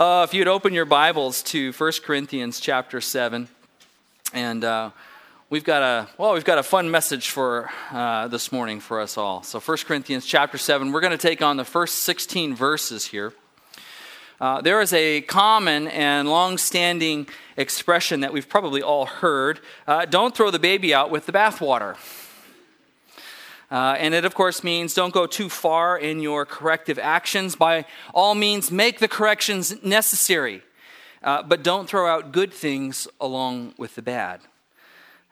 Uh, if you'd open your Bibles to 1 Corinthians chapter 7, and uh, we've got a well, we've got a fun message for uh, this morning for us all. So 1 Corinthians chapter 7, we're going to take on the first 16 verses here. Uh, there is a common and long-standing expression that we've probably all heard: uh, "Don't throw the baby out with the bathwater." Uh, and it, of course, means don't go too far in your corrective actions. By all means, make the corrections necessary, uh, but don't throw out good things along with the bad.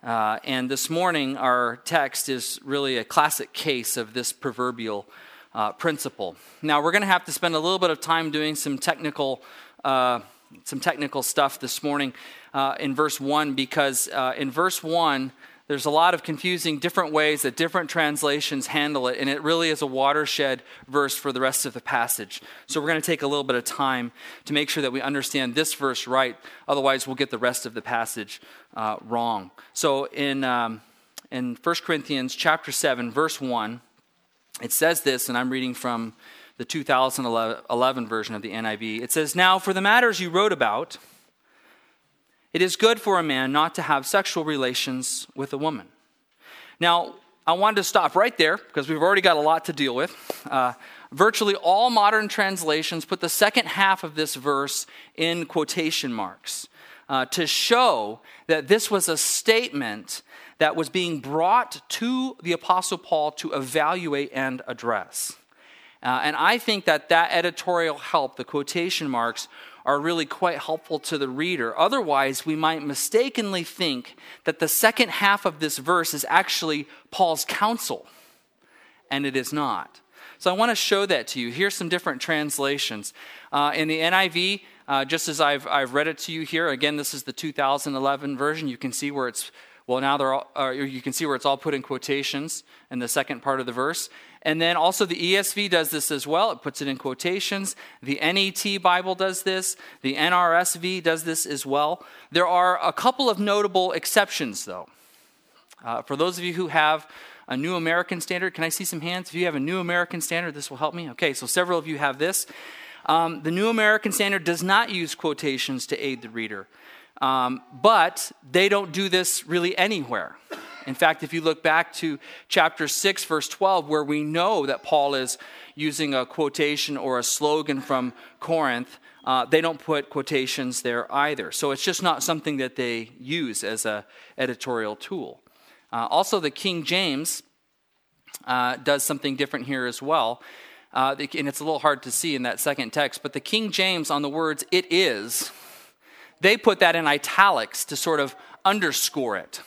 Uh, and this morning, our text is really a classic case of this proverbial uh, principle. Now, we're going to have to spend a little bit of time doing some technical. Uh, some technical stuff this morning uh, in verse 1 because in verse 1 there's a lot of confusing different ways that different translations handle it, and it really is a watershed verse for the rest of the passage. So we're going to take a little bit of time to make sure that we understand this verse right. Otherwise, we'll get the rest of the passage uh, wrong. So in, um, in 1 Corinthians chapter 7, verse 1, it says this, and I'm reading from the 2011 version of the NIV. It says, Now, for the matters you wrote about, it is good for a man not to have sexual relations with a woman. Now, I wanted to stop right there because we've already got a lot to deal with. Uh, virtually all modern translations put the second half of this verse in quotation marks uh, to show that this was a statement that was being brought to the Apostle Paul to evaluate and address. Uh, and I think that that editorial help, the quotation marks, are really quite helpful to the reader. Otherwise, we might mistakenly think that the second half of this verse is actually Paul's counsel, and it is not. So I want to show that to you. Here's some different translations. Uh, in the NIV, uh, just as I've, I've read it to you here, again, this is the 2011 version. You can see where it's well, now they're all, uh, you can see where it's all put in quotations in the second part of the verse. And then also the ESV does this as well. It puts it in quotations. The NET Bible does this. The NRSV does this as well. There are a couple of notable exceptions, though. Uh, for those of you who have a New American Standard, can I see some hands? If you have a New American Standard, this will help me. Okay, so several of you have this. Um, the New American Standard does not use quotations to aid the reader. Um, but they don't do this really anywhere. In fact, if you look back to chapter 6, verse 12, where we know that Paul is using a quotation or a slogan from Corinth, uh, they don't put quotations there either. So it's just not something that they use as an editorial tool. Uh, also, the King James uh, does something different here as well. Uh, and it's a little hard to see in that second text, but the King James on the words it is they put that in italics to sort of underscore it.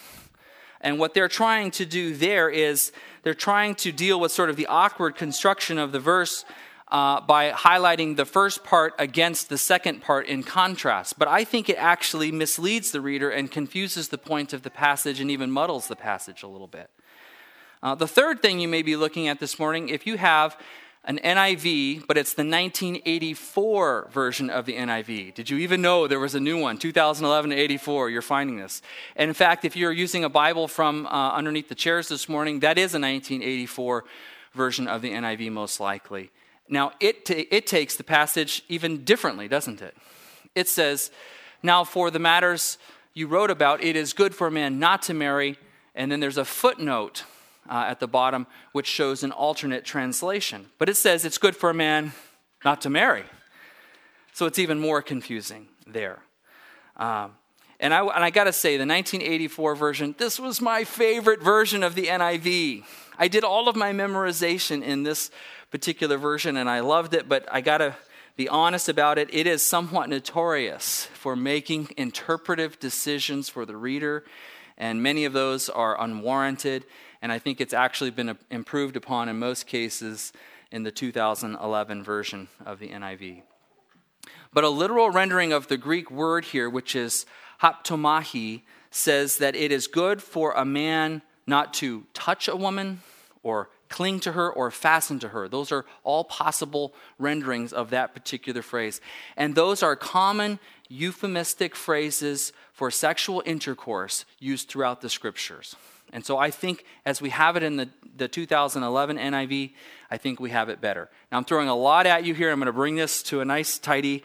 And what they're trying to do there is they're trying to deal with sort of the awkward construction of the verse uh, by highlighting the first part against the second part in contrast. But I think it actually misleads the reader and confuses the point of the passage and even muddles the passage a little bit. Uh, the third thing you may be looking at this morning, if you have an NIV, but it's the 1984 version of the NIV. Did you even know there was a new one, 2011 84? You're finding this. And in fact, if you're using a Bible from uh, underneath the chairs this morning, that is a 1984 version of the NIV, most likely. Now, it, t- it takes the passage even differently, doesn't it? It says, Now, for the matters you wrote about, it is good for a man not to marry. And then there's a footnote uh, at the bottom, which shows an alternate translation. But it says it's good for a man not to marry. So it's even more confusing there. Um, and I, and I got to say, the 1984 version, this was my favorite version of the NIV. I did all of my memorization in this particular version and I loved it, but I got to be honest about it. It is somewhat notorious for making interpretive decisions for the reader, and many of those are unwarranted and I think it's actually been uh, improved upon in most cases in the 2011 version of the NIV. But a literal rendering of the Greek word here, which is haptomai, says that it is good for a man not to touch a woman or cling to her or fasten to her. Those are all possible renderings of that particular phrase. And those are common euphemistic phrases for sexual intercourse used throughout the scriptures. And so I think as we have it in the, the 2011 NIV, I think we have it better. Now I'm throwing a lot at you here. I'm going to bring this to a nice, tidy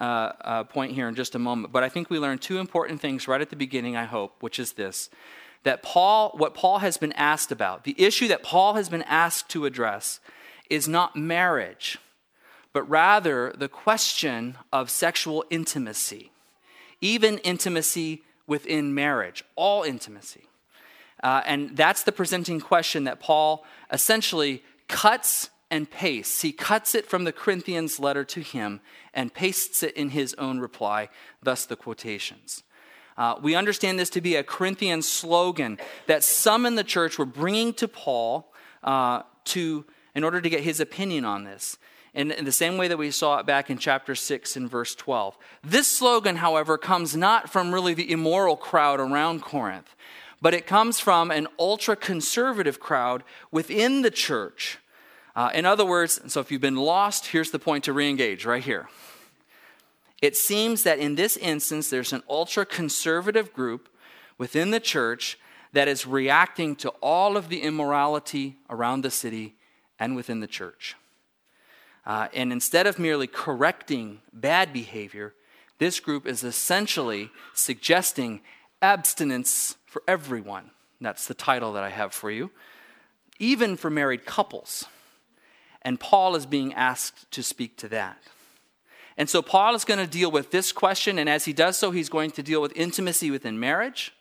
uh, uh, point here in just a moment. But I think we learned two important things right at the beginning, I hope, which is this that Paul, what Paul has been asked about, the issue that Paul has been asked to address, is not marriage, but rather the question of sexual intimacy, even intimacy within marriage, all intimacy. Uh, and that's the presenting question that Paul essentially cuts and pastes. He cuts it from the Corinthians letter to him and pastes it in his own reply, thus the quotations. Uh, we understand this to be a Corinthian slogan that some in the church were bringing to Paul uh, to, in order to get his opinion on this. In, in the same way that we saw it back in chapter 6 and verse 12. This slogan, however, comes not from really the immoral crowd around Corinth, but it comes from an ultra conservative crowd within the church uh, in other words, so if you've been lost, here's the point to re engage right here. It seems that in this instance, there's an ultra conservative group within the church that is reacting to all of the immorality around the city and within the church. Uh, and instead of merely correcting bad behavior, this group is essentially suggesting abstinence for everyone. That's the title that I have for you, even for married couples. And Paul is being asked to speak to that. And so Paul is going to deal with this question, and as he does so, he's going to deal with intimacy within marriage.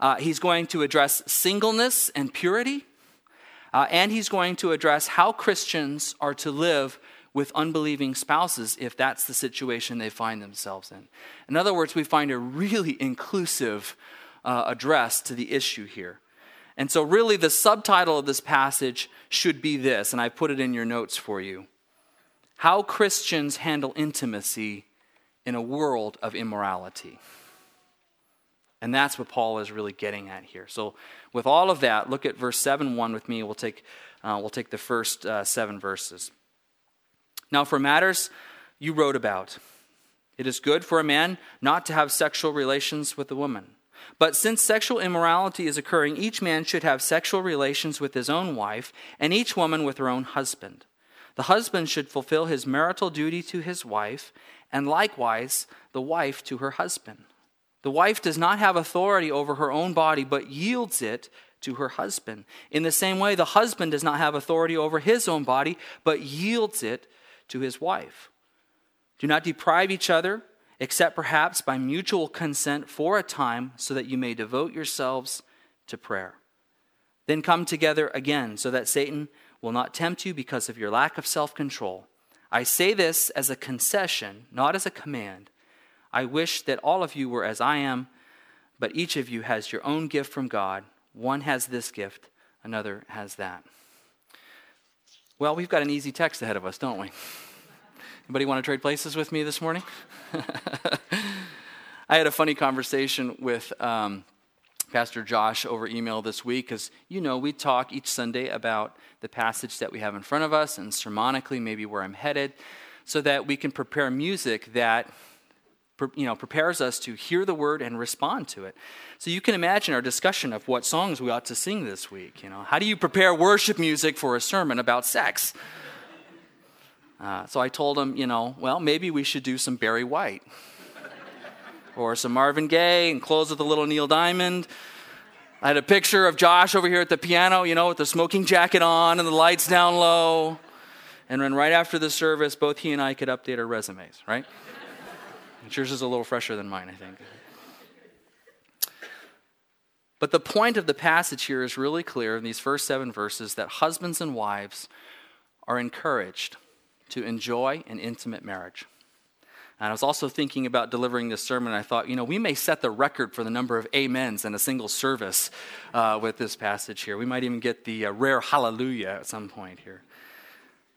Uh, he's going to address singleness and purity. Uh, and he's going to address how Christians are to live with unbelieving spouses if that's the situation they find themselves in. In other words, we find a really inclusive uh, address to the issue here. And so, really, the subtitle of this passage should be this, and I put it in your notes for you How Christians Handle Intimacy in a World of Immorality. And that's what Paul is really getting at here. So, with all of that, look at verse 7 1 with me. We'll take, uh, we'll take the first uh, seven verses. Now, for matters you wrote about, it is good for a man not to have sexual relations with a woman. But since sexual immorality is occurring, each man should have sexual relations with his own wife, and each woman with her own husband. The husband should fulfill his marital duty to his wife, and likewise the wife to her husband. The wife does not have authority over her own body, but yields it to her husband. In the same way, the husband does not have authority over his own body, but yields it to his wife. Do not deprive each other except perhaps by mutual consent for a time, so that you may devote yourselves to prayer. Then come together again, so that Satan will not tempt you because of your lack of self control. I say this as a concession, not as a command. I wish that all of you were as I am, but each of you has your own gift from God. One has this gift, another has that. Well, we've got an easy text ahead of us, don't we? Anybody want to trade places with me this morning? I had a funny conversation with um, Pastor Josh over email this week because, you know, we talk each Sunday about the passage that we have in front of us and sermonically maybe where I'm headed so that we can prepare music that you know, prepares us to hear the word and respond to it. So you can imagine our discussion of what songs we ought to sing this week. You know, how do you prepare worship music for a sermon about sex? Uh, so I told him, you know, well, maybe we should do some Barry White or some Marvin Gaye and close with a little Neil Diamond. I had a picture of Josh over here at the piano, you know, with the smoking jacket on and the lights down low. And then right after the service, both he and I could update our resumes, right? Yours is a little fresher than mine, I think. But the point of the passage here is really clear in these first seven verses that husbands and wives are encouraged to enjoy an intimate marriage. And I was also thinking about delivering this sermon. I thought, you know, we may set the record for the number of amens in a single service uh, with this passage here. We might even get the uh, rare hallelujah at some point here.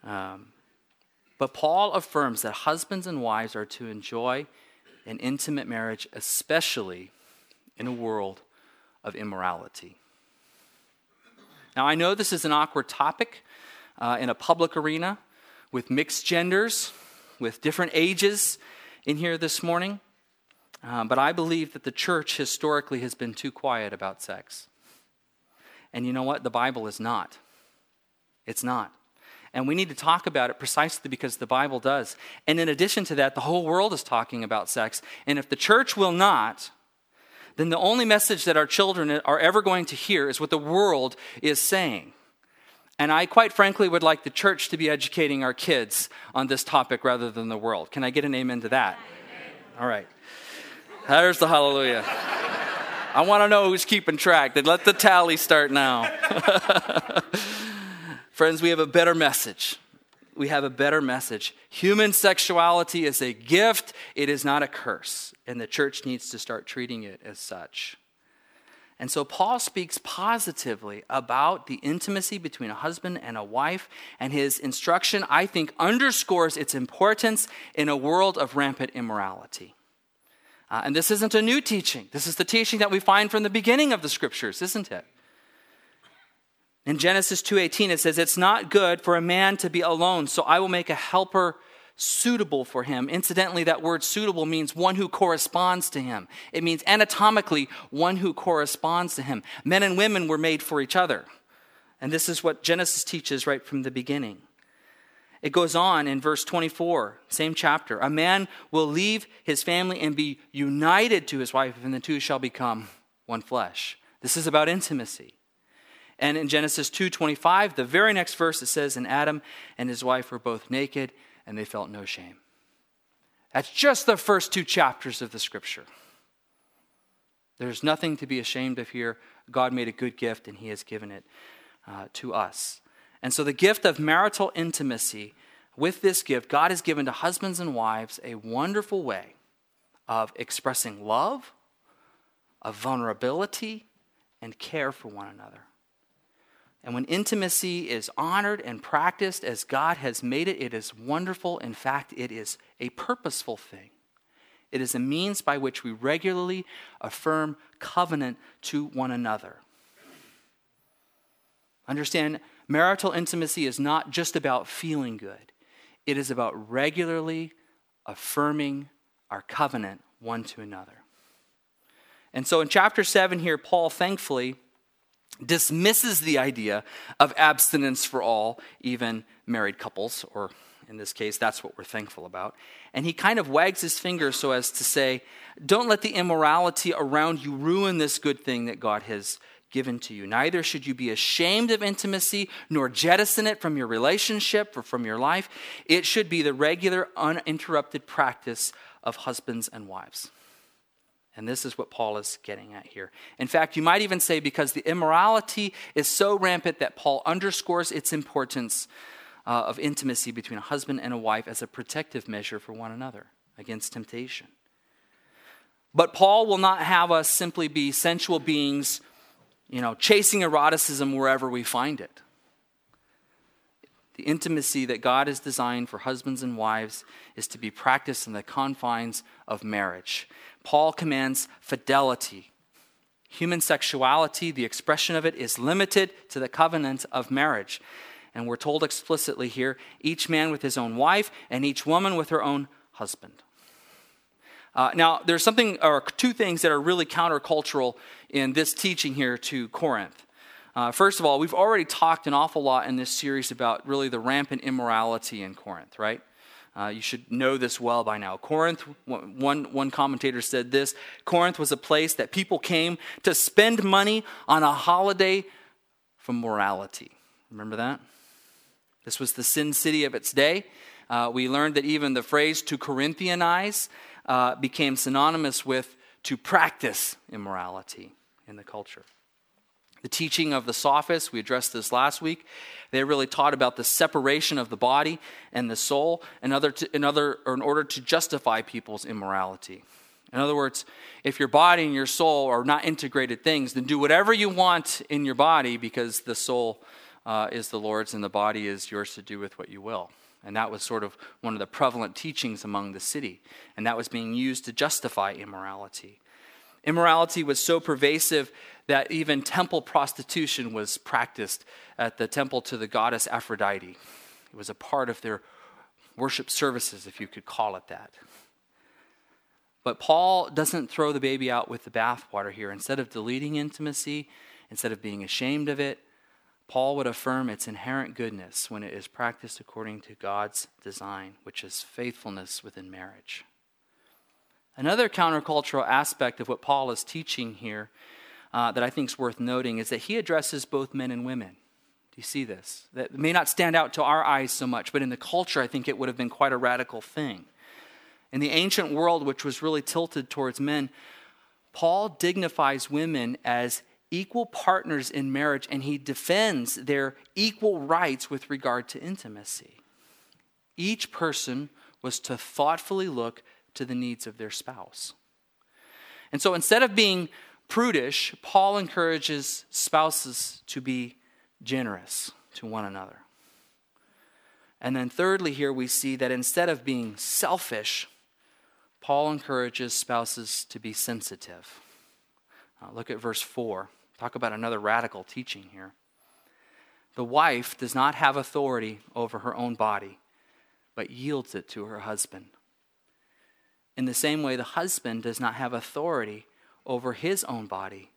Um, but Paul affirms that husbands and wives are to enjoy an intimate marriage, especially in a world of immorality. Now, I know this is an awkward topic uh, in a public arena with mixed genders, with different ages in here this morning. Uh, but I believe that the church historically has been too quiet about sex. And you know what? The Bible is not. It's not. And we need to talk about it precisely because the Bible does. And in addition to that, the whole world is talking about sex. And if the church will not, then the only message that our children are ever going to hear is what the world is saying. And I quite frankly would like the church to be educating our kids on this topic rather than the world. Can I get an amen to that? Amen. All right. There's the hallelujah. I want to know who's keeping track. Let the tally start now. Friends, we have a better message. We have a better message. Human sexuality is a gift, it is not a curse. And the church needs to start treating it as such. And so Paul speaks positively about the intimacy between a husband and a wife, and his instruction, I think, underscores its importance in a world of rampant immorality. Uh, and this isn't a new teaching. This is the teaching that we find from the beginning of the scriptures, isn't it? In Genesis 2:18 it says it's not good for a man to be alone, so I will make a helper suitable for him. Incidentally, that word suitable means one who corresponds to him. It means anatomically one who corresponds to him. Men and women were made for each other. And this is what Genesis teaches right from the beginning. It goes on in verse 24, same chapter. A man will leave his family and be united to his wife, and the two shall become one flesh. This is about intimacy. And in Genesis 2:25, the very next verse it says, "And Adam and his wife were both naked, and they felt no shame." That's just the first two chapters of the scripture. There's nothing to be ashamed of here. God made a good gift, and He has given it uh, to us. And so, the gift of marital intimacy, with this gift, God has given to husbands and wives a wonderful way of expressing love, of vulnerability, and care for one another. And when intimacy is honored and practiced as God has made it, it is wonderful. In fact, it is a purposeful thing. It is a means by which we regularly affirm covenant to one another. Understand, marital intimacy is not just about feeling good, it is about regularly affirming our covenant one to another. And so in chapter 7 here, Paul thankfully dismisses the idea of abstinence for all, even married couples, or in this case, that's what we're thankful about. And he kind of wags his finger so as to say, Don't let the immorality around you ruin this good thing that God has given to you. Neither should you be ashamed of intimacy, nor jettison it from your relationship or from your life. It should be the regular, uninterrupted practice of husbands and wives. And this is what Paul is getting at here. In fact, you might even say because the immorality is so rampant that Paul underscores its importance uh, of intimacy between a husband and a wife as a protective measure for one another against temptation. But Paul will not have us simply be sensual beings you know, chasing eroticism wherever we find it. The intimacy that God has designed for husbands and wives is to be practiced in the confines of marriage. Paul commands fidelity. Human sexuality, the expression of it, is limited to the covenant of marriage. And we're told explicitly here each man with his own wife and each woman with her own husband. Uh, now, there's something or two things that are really countercultural in this teaching here to Corinth. Uh, first of all, we've already talked an awful lot in this series about really the rampant immorality in Corinth, right? Uh, you should know this well by now. Corinth, one, one commentator said this Corinth was a place that people came to spend money on a holiday from morality. Remember that? This was the sin city of its day. Uh, we learned that even the phrase to Corinthianize uh, became synonymous with to practice immorality in the culture. The teaching of the sophists, we addressed this last week, they really taught about the separation of the body and the soul in, other to, in, other, or in order to justify people's immorality. In other words, if your body and your soul are not integrated things, then do whatever you want in your body because the soul uh, is the Lord's and the body is yours to do with what you will. And that was sort of one of the prevalent teachings among the city. And that was being used to justify immorality. Immorality was so pervasive that even temple prostitution was practiced at the temple to the goddess Aphrodite. It was a part of their worship services, if you could call it that. But Paul doesn't throw the baby out with the bathwater here. Instead of deleting intimacy, instead of being ashamed of it, Paul would affirm its inherent goodness when it is practiced according to God's design, which is faithfulness within marriage. Another countercultural aspect of what Paul is teaching here uh, that I think is worth noting is that he addresses both men and women. Do you see this? That may not stand out to our eyes so much, but in the culture, I think it would have been quite a radical thing. In the ancient world, which was really tilted towards men, Paul dignifies women as equal partners in marriage and he defends their equal rights with regard to intimacy. Each person was to thoughtfully look to the needs of their spouse. And so instead of being prudish, Paul encourages spouses to be generous to one another. And then, thirdly, here we see that instead of being selfish, Paul encourages spouses to be sensitive. Uh, look at verse 4. Talk about another radical teaching here. The wife does not have authority over her own body, but yields it to her husband. In the same way, the husband does not have authority over his own body,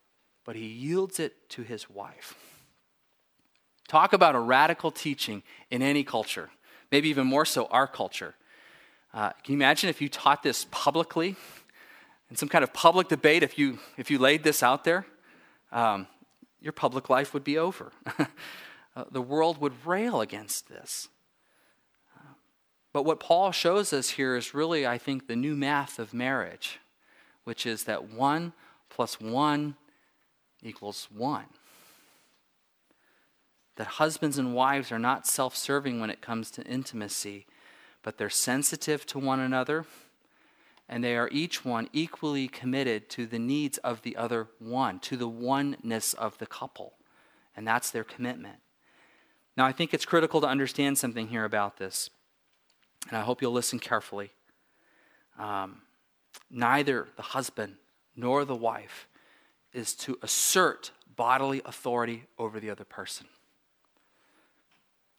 but he yields it to his wife. Talk about a radical teaching in any culture, maybe even more so our culture. Uh, can you imagine if you taught this publicly in some kind of public debate? If you if you laid this out there, um, your public life would be over. uh, the world would rail against this. Uh, but what Paul shows us here is really, I think, the new math of marriage, which is that one plus one equals one that husbands and wives are not self serving when it comes to intimacy, but they're sensitive to one another, and they are each one equally committed to the needs of the other one, to the oneness of the couple. And that's their commitment. Now, I think it's critical to understand something here about this, and I hope you'll listen carefully. Um, neither the husband nor the wife is to assert bodily authority over the other person.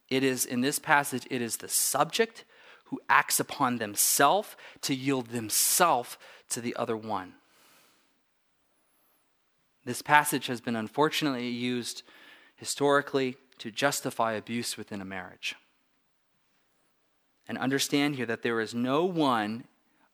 It is, in this passage, it is the subject who acts upon themselves to yield themselves to the other one. This passage has been unfortunately used historically to justify abuse within a marriage. And understand here that there is no one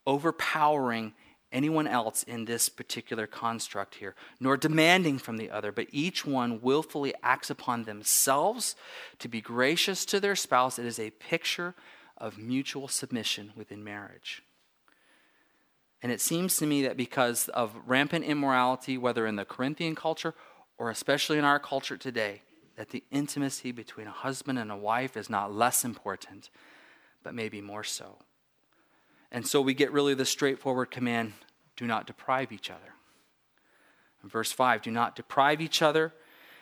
overpowering anyone else in this particular construct here, nor demanding from the other, but each one willfully acts upon themselves to be gracious to their spouse. It is a picture of mutual submission within marriage. And it seems to me that because of rampant immorality, whether in the Corinthian culture or especially in our culture today, that the intimacy between a husband and a wife is not less important, but maybe more so. And so we get really the straightforward command do not deprive each other. In verse 5, do not deprive each other,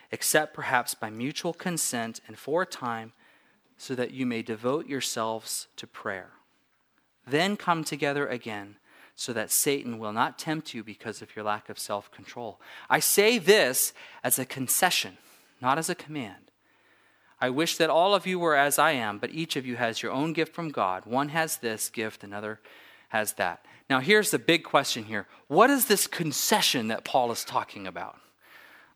except perhaps by mutual consent and for a time, so that you may devote yourselves to prayer. Then come together again, so that Satan will not tempt you because of your lack of self control. I say this as a concession, not as a command. I wish that all of you were as I am, but each of you has your own gift from God. One has this gift, another has that. Now, here's the big question here what is this concession that Paul is talking about?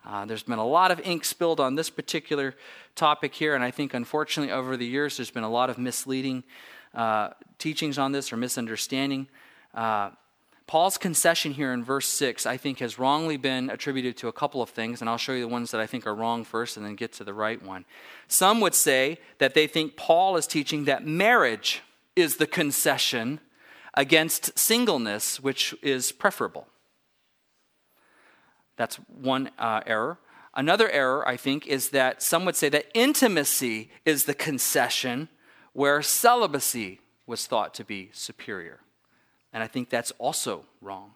Uh, there's been a lot of ink spilled on this particular topic here, and I think unfortunately over the years there's been a lot of misleading uh, teachings on this or misunderstanding. Uh, Paul's concession here in verse 6, I think, has wrongly been attributed to a couple of things, and I'll show you the ones that I think are wrong first and then get to the right one. Some would say that they think Paul is teaching that marriage is the concession against singleness, which is preferable. That's one uh, error. Another error, I think, is that some would say that intimacy is the concession where celibacy was thought to be superior. And I think that's also wrong.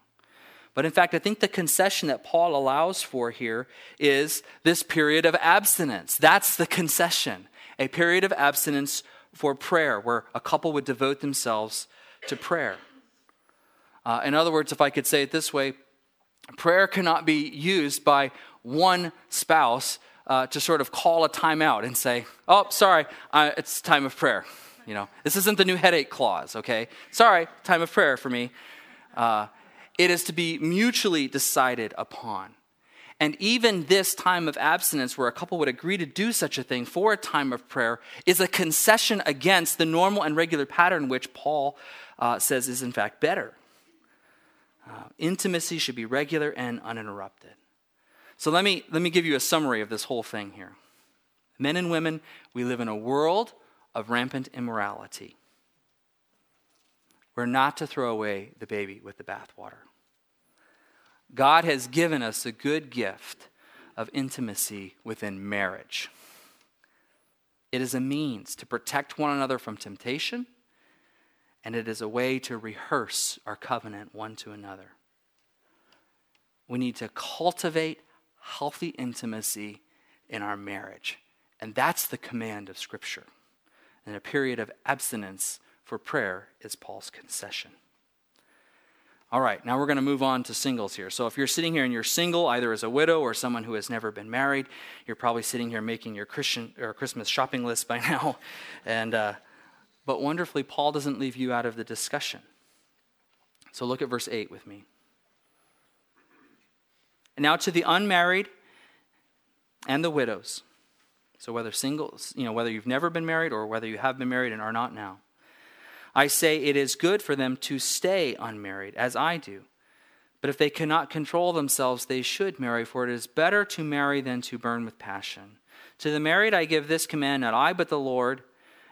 But in fact, I think the concession that Paul allows for here is this period of abstinence. That's the concession a period of abstinence for prayer, where a couple would devote themselves to prayer. Uh, in other words, if I could say it this way, prayer cannot be used by one spouse uh, to sort of call a timeout and say, oh, sorry, uh, it's time of prayer. You know, this isn't the new headache clause, okay? Sorry, time of prayer for me. Uh, it is to be mutually decided upon. And even this time of abstinence, where a couple would agree to do such a thing for a time of prayer, is a concession against the normal and regular pattern, which Paul uh, says is in fact better. Uh, intimacy should be regular and uninterrupted. So let me, let me give you a summary of this whole thing here. Men and women, we live in a world of rampant immorality. We're not to throw away the baby with the bathwater. God has given us a good gift of intimacy within marriage. It is a means to protect one another from temptation, and it is a way to rehearse our covenant one to another. We need to cultivate healthy intimacy in our marriage, and that's the command of Scripture. And a period of abstinence for prayer is Paul's concession. All right, now we're going to move on to singles here. So if you're sitting here and you're single, either as a widow or someone who has never been married, you're probably sitting here making your Christian or Christmas shopping list by now. And uh, but wonderfully, Paul doesn't leave you out of the discussion. So look at verse 8 with me. And now to the unmarried and the widows. So whether singles, you know, whether you've never been married or whether you have been married and are not now. I say it is good for them to stay unmarried, as I do. But if they cannot control themselves, they should marry, for it is better to marry than to burn with passion. To the married I give this command, not I, but the Lord.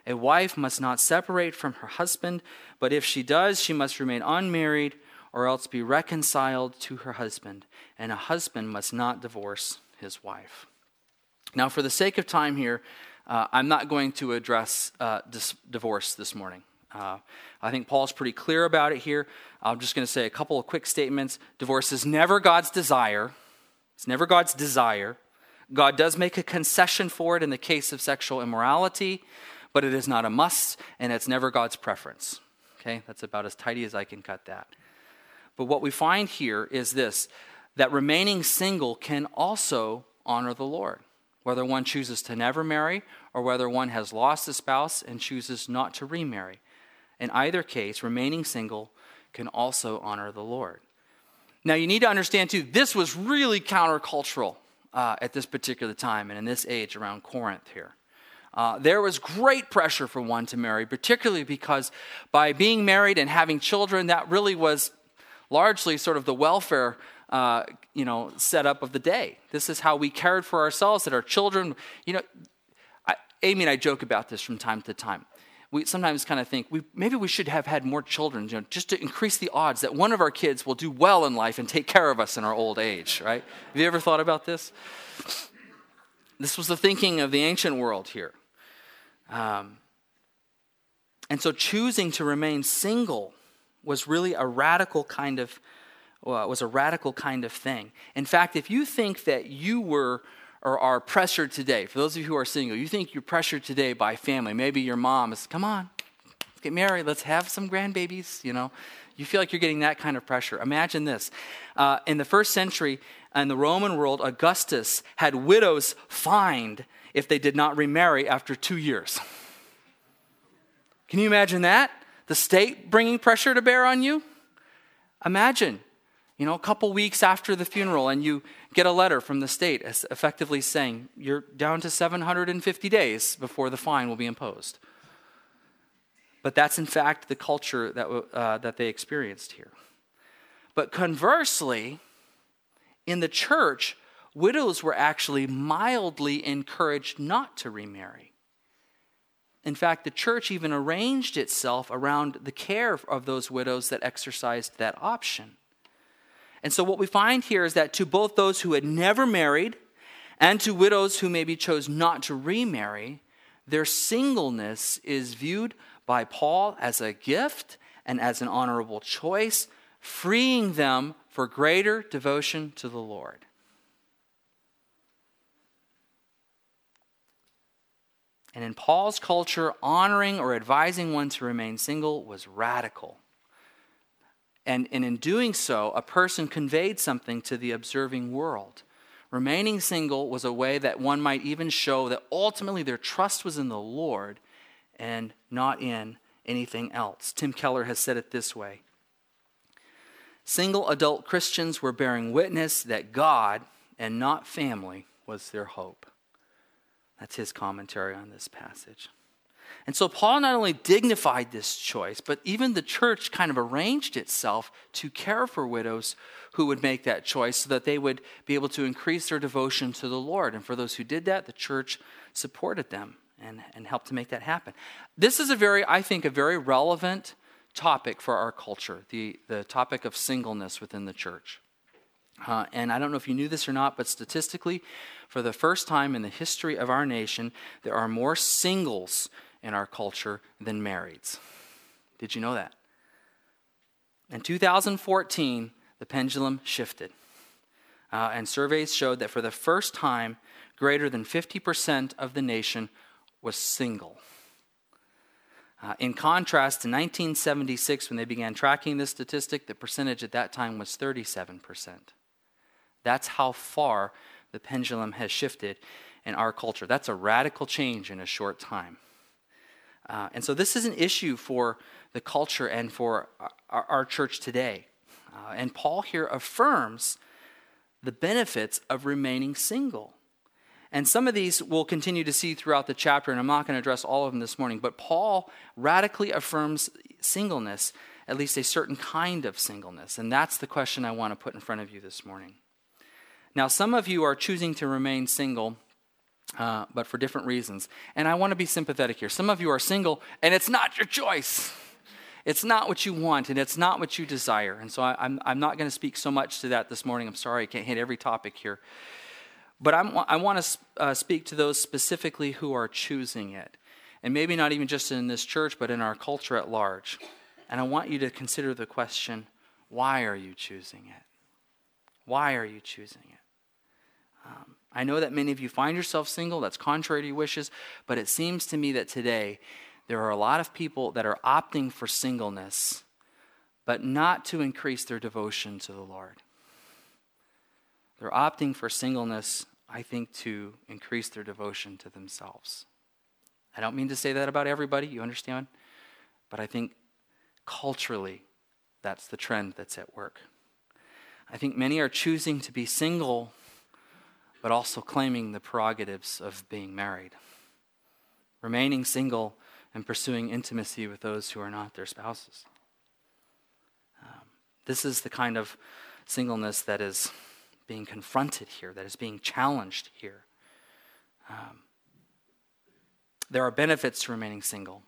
A wife must not separate from her husband, but if she does, she must remain unmarried or else be reconciled to her husband. And a husband must not divorce his wife. Now, for the sake of time here, uh, I'm not going to address uh, dis- divorce this morning. Uh, I think Paul's pretty clear about it here. I'm just going to say a couple of quick statements. Divorce is never God's desire, it's never God's desire. God does make a concession for it in the case of sexual immorality, but it is not a must, and it's never God's preference. Okay, that's about as tidy as I can cut that. But what we find here is this that remaining single can also honor the Lord, whether one chooses to never marry or whether one has lost a spouse and chooses not to remarry. In either case, remaining single can also honor the Lord. Now, you need to understand, too, this was really countercultural uh, at this particular time and in this age around Corinth here. Uh, there was great pressure for one to marry, particularly because by being married and having children, that really was largely sort of the welfare uh, you know setup of the day. This is how we cared for ourselves, that our children, you know, I, Amy and I joke about this from time to time we sometimes kind of think we, maybe we should have had more children, you know, just to increase the odds that one of our kids will do well in life and take care of us in our old age, right? Have you ever thought about this? This was the thinking of the ancient world here. Um, and so choosing to remain single was really a radical kind of was a radical kind of thing. In fact, if you think that you were or are pressured today, for those of you who are single, you think you're pressured today by family. Maybe your mom is, come on, let's get married, let's have some grandbabies, you know. You feel like you're getting that kind of pressure. Imagine this. Uh, in the first century, in the Roman world, Augustus had widows fined if they did not remarry after two years. Can you imagine that? The state bringing pressure to bear on you? Imagine you know, a couple weeks after the funeral, and you get a letter from the state effectively saying you're down to 750 days before the fine will be imposed. But that's in fact the culture that, uh, that they experienced here. But conversely, in the church, widows were actually mildly encouraged not to remarry. In fact, the church even arranged itself around the care of those widows that exercised that option. And so, what we find here is that to both those who had never married and to widows who maybe chose not to remarry, their singleness is viewed by Paul as a gift and as an honorable choice, freeing them for greater devotion to the Lord. And in Paul's culture, honoring or advising one to remain single was radical. And, and in doing so, a person conveyed something to the observing world. Remaining single was a way that one might even show that ultimately their trust was in the Lord and not in anything else. Tim Keller has said it this way Single adult Christians were bearing witness that God, and not family was their hope. That's his commentary on this passage. And so Paul not only dignified this choice, but even the church kind of arranged itself to care for widows who would make that choice so that they would be able to increase their devotion to the Lord. And for those who did that, the church supported them and, and helped to make that happen. This is a very, I think, a very relevant topic for our culture the, the topic of singleness within the church. Uh, and I don't know if you knew this or not, but statistically, for the first time in the history of our nation, there are more singles in our culture than marrieds. Did you know that? In 2014, the pendulum shifted. Uh, and surveys showed that for the first time, greater than 50% of the nation was single. Uh, in contrast to 1976, when they began tracking this statistic, the percentage at that time was 37%. That's how far the pendulum has shifted in our culture. That's a radical change in a short time. Uh, and so, this is an issue for the culture and for our, our church today. Uh, and Paul here affirms the benefits of remaining single. And some of these we'll continue to see throughout the chapter, and I'm not going to address all of them this morning, but Paul radically affirms singleness, at least a certain kind of singleness. And that's the question I want to put in front of you this morning. Now, some of you are choosing to remain single, uh, but for different reasons. And I want to be sympathetic here. Some of you are single, and it's not your choice. It's not what you want, and it's not what you desire. And so I, I'm, I'm not going to speak so much to that this morning. I'm sorry, I can't hit every topic here. But I'm, i want to uh, speak to those specifically who are choosing it. And maybe not even just in this church, but in our culture at large. And I want you to consider the question why are you choosing it? Why are you choosing it? Um, I know that many of you find yourself single, that's contrary to your wishes, but it seems to me that today there are a lot of people that are opting for singleness, but not to increase their devotion to the Lord. They're opting for singleness, I think, to increase their devotion to themselves. I don't mean to say that about everybody, you understand? But I think culturally, that's the trend that's at work. I think many are choosing to be single, but also claiming the prerogatives of being married. Remaining single and pursuing intimacy with those who are not their spouses. Um, this is the kind of singleness that is being confronted here, that is being challenged here. Um, there are benefits to remaining single.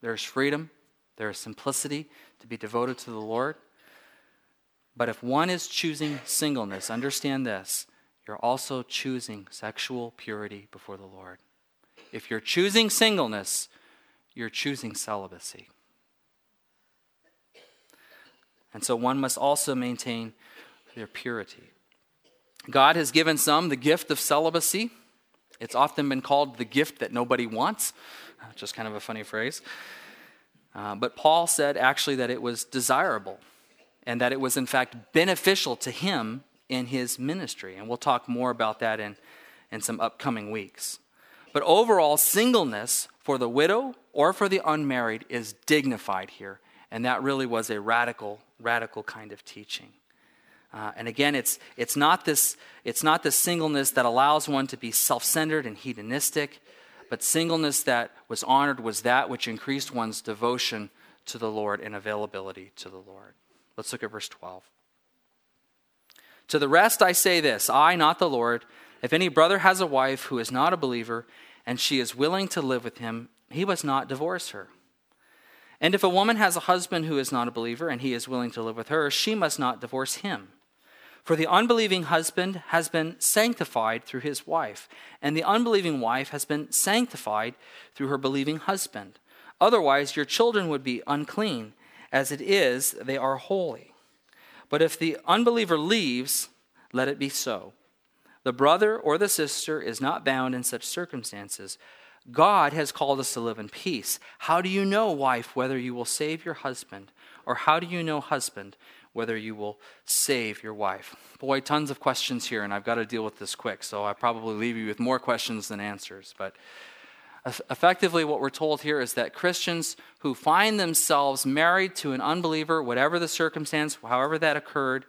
There is freedom, there is simplicity to be devoted to the Lord. But if one is choosing singleness, understand this you're also choosing sexual purity before the Lord. If you're choosing singleness, you're choosing celibacy. And so one must also maintain their purity. God has given some the gift of celibacy. It's often been called the gift that nobody wants, just kind of a funny phrase. Uh, but Paul said actually that it was desirable and that it was, in fact, beneficial to him in his ministry. And we'll talk more about that in, in some upcoming weeks. But overall, singleness for the widow or for the unmarried is dignified here. And that really was a radical, radical kind of teaching. Uh, and again, it's, it's, not this, it's not this singleness that allows one to be self centered and hedonistic, but singleness that was honored was that which increased one's devotion to the Lord and availability to the Lord. Let's look at verse 12. To the rest I say this I, not the Lord, if any brother has a wife who is not a believer, and she is willing to live with him, he must not divorce her. And if a woman has a husband who is not a believer, and he is willing to live with her, she must not divorce him. For the unbelieving husband has been sanctified through his wife, and the unbelieving wife has been sanctified through her believing husband. Otherwise, your children would be unclean. As it is, they are holy. But if the unbeliever leaves, let it be so. The brother or the sister is not bound in such circumstances. God has called us to live in peace. How do you know, wife, whether you will save your husband? Or how do you know, husband, whether you will save your wife. Boy, tons of questions here, and I've got to deal with this quick, so I probably leave you with more questions than answers. But effectively, what we're told here is that Christians who find themselves married to an unbeliever, whatever the circumstance, however that occurred,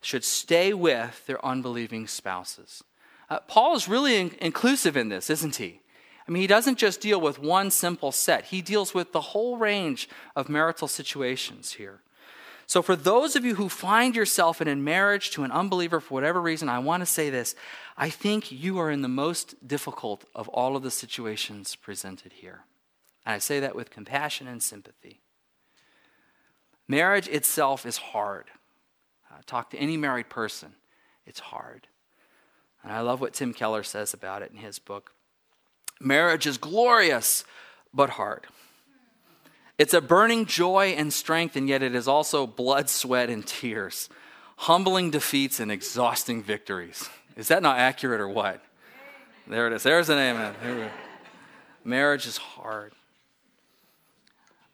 should stay with their unbelieving spouses. Uh, Paul is really in- inclusive in this, isn't he? I mean, he doesn't just deal with one simple set, he deals with the whole range of marital situations here. So, for those of you who find yourself in a marriage to an unbeliever for whatever reason, I want to say this. I think you are in the most difficult of all of the situations presented here. And I say that with compassion and sympathy. Marriage itself is hard. Uh, talk to any married person, it's hard. And I love what Tim Keller says about it in his book. Marriage is glorious, but hard. It's a burning joy and strength, and yet it is also blood, sweat, and tears, humbling defeats and exhausting victories. Is that not accurate or what? There it is. There's an amen. Marriage is hard.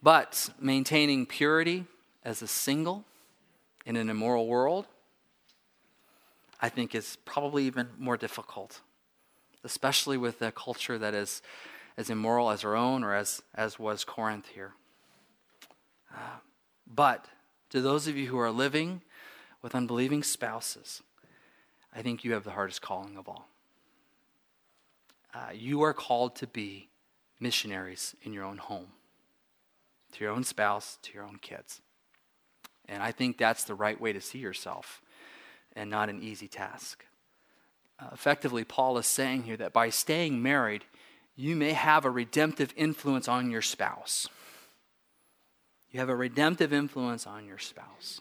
But maintaining purity as a single in an immoral world, I think is probably even more difficult especially with a culture that is as immoral as our own or as, as was Corinth here. But to those of you who are living with unbelieving spouses, I think you have the hardest calling of all. Uh, you are called to be missionaries in your own home, to your own spouse, to your own kids. And I think that's the right way to see yourself and not an easy task. Uh, effectively, Paul is saying here that by staying married, you may have a redemptive influence on your spouse. You have a redemptive influence on your spouse.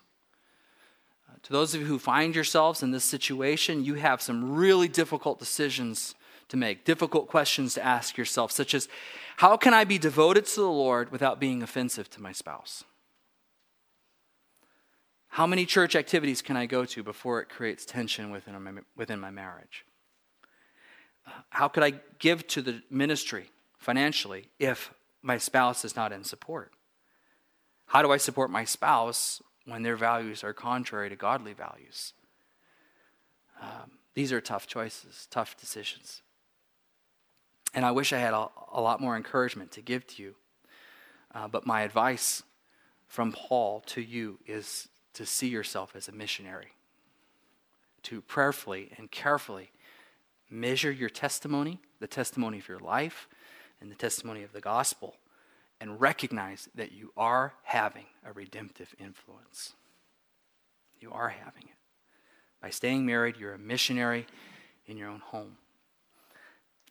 Uh, to those of you who find yourselves in this situation, you have some really difficult decisions to make, difficult questions to ask yourself, such as how can I be devoted to the Lord without being offensive to my spouse? How many church activities can I go to before it creates tension within my, within my marriage? How could I give to the ministry financially if my spouse is not in support? How do I support my spouse when their values are contrary to godly values? Um, these are tough choices, tough decisions. And I wish I had a, a lot more encouragement to give to you. Uh, but my advice from Paul to you is to see yourself as a missionary, to prayerfully and carefully measure your testimony, the testimony of your life, and the testimony of the gospel, and recognize that you are having a redemptive influence. You are having it. By staying married, you're a missionary in your own home.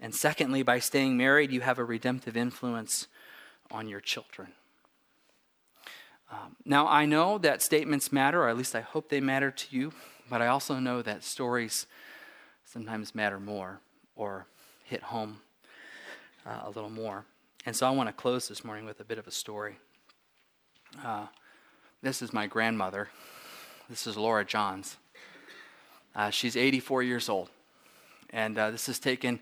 And secondly, by staying married, you have a redemptive influence on your children. Um, now, I know that statements matter, or at least I hope they matter to you, but I also know that stories sometimes matter more or hit home uh, a little more. And so I want to close this morning with a bit of a story. Uh, this is my grandmother. This is Laura Johns. Uh, she's 84 years old. And uh, this is taken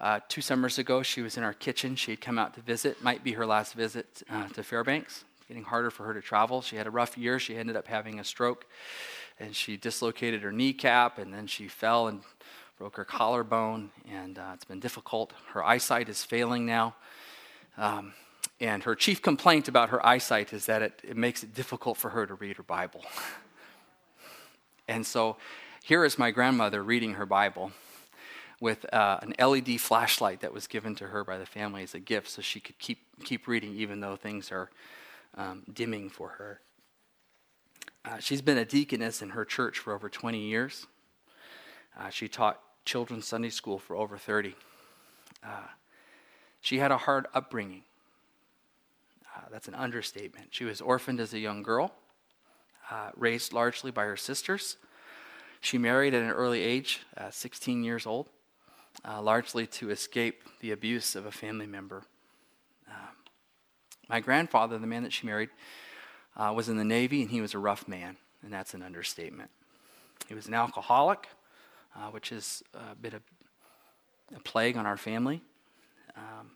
uh, two summers ago. She was in our kitchen. She had come out to visit, might be her last visit uh, to Fairbanks getting harder for her to travel. She had a rough year. She ended up having a stroke, and she dislocated her kneecap, and then she fell and broke her collarbone, and uh, it's been difficult. Her eyesight is failing now. Um, and her chief complaint about her eyesight is that it, it makes it difficult for her to read her Bible. and so here is my grandmother reading her Bible with uh, an LED flashlight that was given to her by the family as a gift so she could keep, keep reading even though things are um, dimming for her. Uh, she's been a deaconess in her church for over 20 years. Uh, she taught children's Sunday school for over 30. Uh, she had a hard upbringing. Uh, that's an understatement. She was orphaned as a young girl, uh, raised largely by her sisters. She married at an early age, uh, 16 years old, largely to escape the abuse of a family member. My grandfather, the man that she married, uh, was in the Navy and he was a rough man, and that's an understatement. He was an alcoholic, uh, which is a bit of a plague on our family. Um,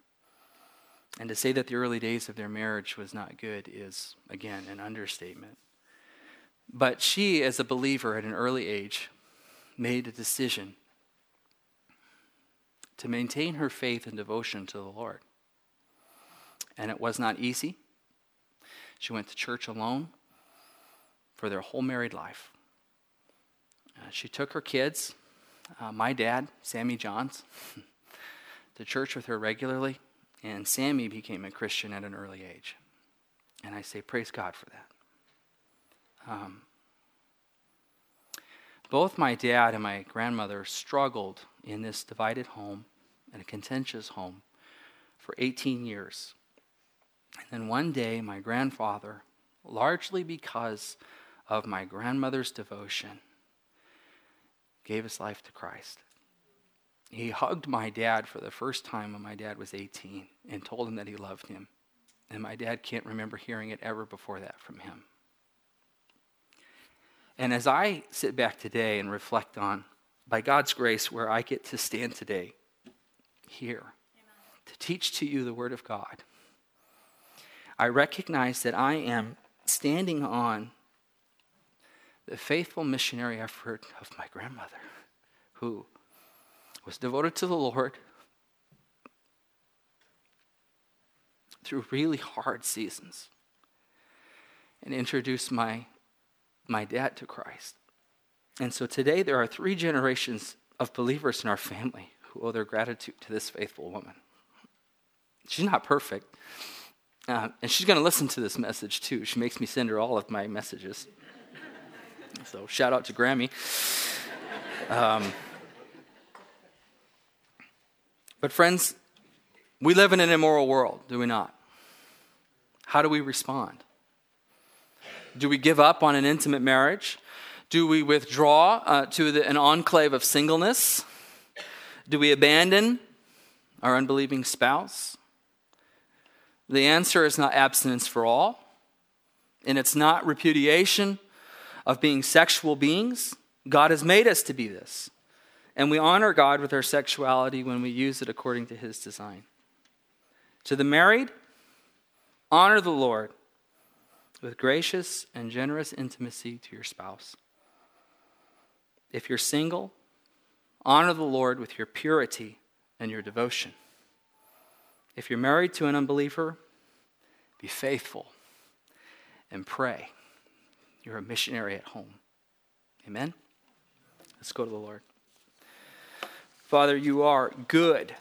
and to say that the early days of their marriage was not good is, again, an understatement. But she, as a believer at an early age, made a decision to maintain her faith and devotion to the Lord and it was not easy. She went to church alone for their whole married life. she took her kids, uh, my dad, Sammy Johns, to church with her regularly, and Sammy became a Christian at an early age. And I say, praise God for that. Um, both my dad and my grandmother struggled in this divided home, in a contentious home, for 18 years. And then one day, my grandfather, largely because of my grandmother's devotion, gave his life to Christ. He hugged my dad for the first time when my dad was 18 and told him that he loved him. And my dad can't remember hearing it ever before that from him. And as I sit back today and reflect on, by God's grace, where I get to stand today, here, to teach to you the Word of God, I recognize that I am standing on the faithful missionary effort of my grandmother, who was devoted to the Lord through really hard seasons and introduced my, my dad to Christ. And so today there are three generations of believers in our family who owe their gratitude to this faithful woman. She's not perfect. Uh, and she's going to listen to this message too. She makes me send her all of my messages. So shout out to Grammy. Um, but, friends, we live in an immoral world, do we not? How do we respond? Do we give up on an intimate marriage? Do we withdraw uh, to the, an enclave of singleness? Do we abandon our unbelieving spouse? The answer is not abstinence for all, and it's not repudiation of being sexual beings. God has made us to be this. And we honor God with our sexuality when we use it according to his design. To the married, honor the Lord with gracious and generous intimacy to your spouse. If you're single, honor the Lord with your purity and your devotion. If you're married to an unbeliever, be faithful and pray. You're a missionary at home. Amen? Let's go to the Lord. Father, you are good.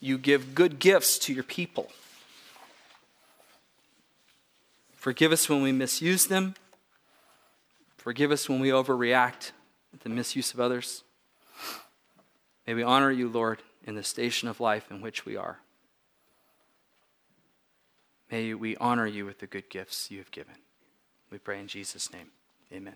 You give good gifts to your people. Forgive us when we misuse them. Forgive us when we overreact to the misuse of others. May we honor you, Lord, in the station of life in which we are. May we honor you with the good gifts you have given. We pray in Jesus' name. Amen.